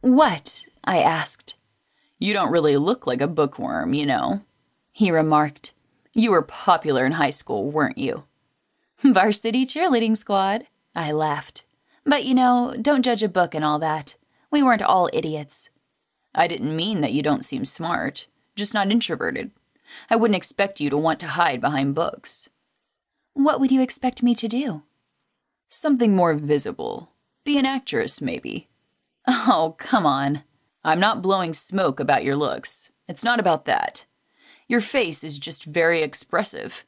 What? I asked. You don't really look like a bookworm, you know, he remarked. You were popular in high school, weren't you? Varsity cheerleading squad, I laughed. But you know, don't judge a book and all that. We weren't all idiots. I didn't mean that you don't seem smart, just not introverted. I wouldn't expect you to want to hide behind books. What would you expect me to do? Something more visible. Be an actress, maybe. Oh, come on. I'm not blowing smoke about your looks. It's not about that. Your face is just very expressive.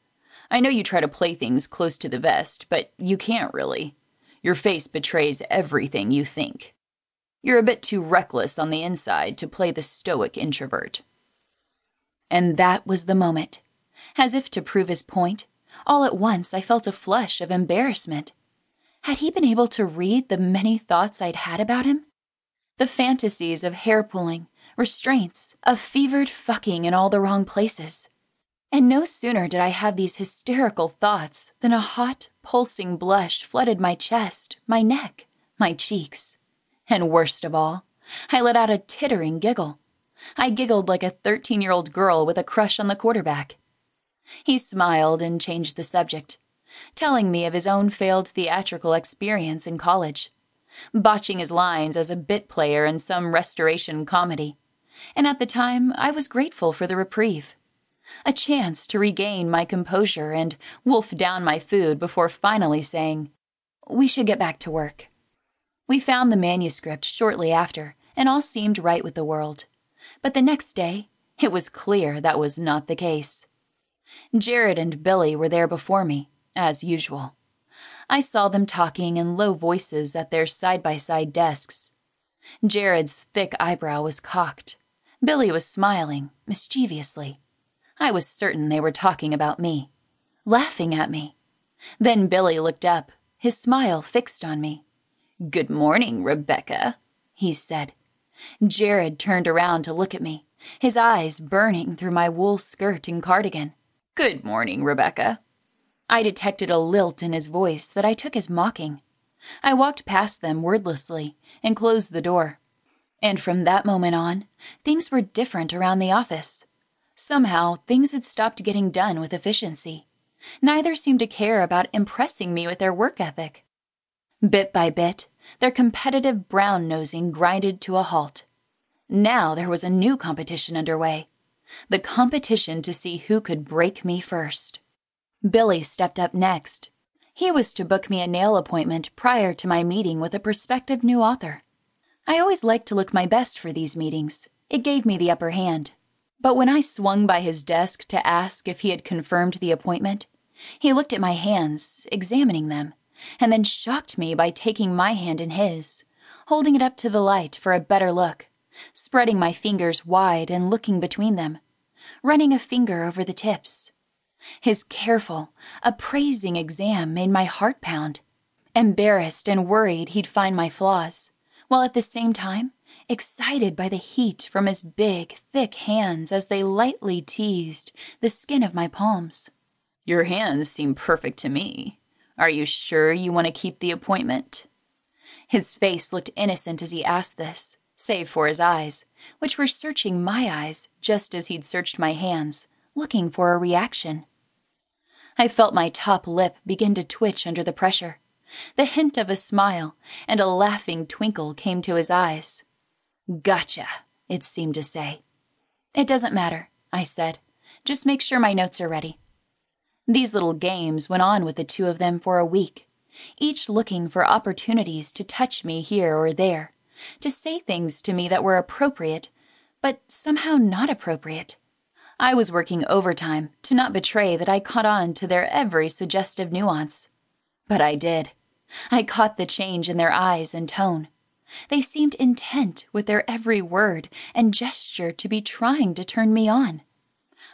I know you try to play things close to the vest, but you can't really. Your face betrays everything you think. You're a bit too reckless on the inside to play the stoic introvert. And that was the moment. As if to prove his point, all at once I felt a flush of embarrassment. Had he been able to read the many thoughts I'd had about him? The fantasies of hair pulling, restraints, of fevered fucking in all the wrong places. And no sooner did I have these hysterical thoughts than a hot, pulsing blush flooded my chest, my neck, my cheeks. And worst of all, I let out a tittering giggle. I giggled like a 13 year old girl with a crush on the quarterback. He smiled and changed the subject, telling me of his own failed theatrical experience in college, botching his lines as a bit player in some restoration comedy. And at the time, I was grateful for the reprieve. A chance to regain my composure and wolf down my food before finally saying, We should get back to work. We found the manuscript shortly after, and all seemed right with the world. But the next day, it was clear that was not the case. Jared and Billy were there before me, as usual. I saw them talking in low voices at their side by side desks. Jared's thick eyebrow was cocked. Billy was smiling, mischievously. I was certain they were talking about me, laughing at me. Then Billy looked up, his smile fixed on me. Good morning, Rebecca, he said. Jared turned around to look at me, his eyes burning through my wool skirt and cardigan. Good morning, Rebecca. I detected a lilt in his voice that I took as mocking. I walked past them wordlessly and closed the door. And from that moment on, things were different around the office. Somehow, things had stopped getting done with efficiency. Neither seemed to care about impressing me with their work ethic. Bit by bit, their competitive brown nosing grinded to a halt. Now there was a new competition underway the competition to see who could break me first. Billy stepped up next. He was to book me a nail appointment prior to my meeting with a prospective new author. I always liked to look my best for these meetings. It gave me the upper hand. But when I swung by his desk to ask if he had confirmed the appointment, he looked at my hands, examining them, and then shocked me by taking my hand in his, holding it up to the light for a better look spreading my fingers wide and looking between them, running a finger over the tips. His careful, appraising exam made my heart pound. Embarrassed and worried he'd find my flaws, while at the same time excited by the heat from his big, thick hands as they lightly teased the skin of my palms. Your hands seem perfect to me. Are you sure you want to keep the appointment? His face looked innocent as he asked this, save for his eyes, which were searching my eyes just as he'd searched my hands, looking for a reaction. I felt my top lip begin to twitch under the pressure. The hint of a smile and a laughing twinkle came to his eyes. Gotcha, it seemed to say. It doesn't matter, I said. Just make sure my notes are ready. These little games went on with the two of them for a week, each looking for opportunities to touch me here or there, to say things to me that were appropriate, but somehow not appropriate. I was working overtime to not betray that I caught on to their every suggestive nuance. But I did. I caught the change in their eyes and tone. They seemed intent with their every word and gesture to be trying to turn me on.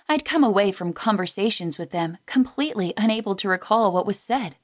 I'd come away from conversations with them completely unable to recall what was said.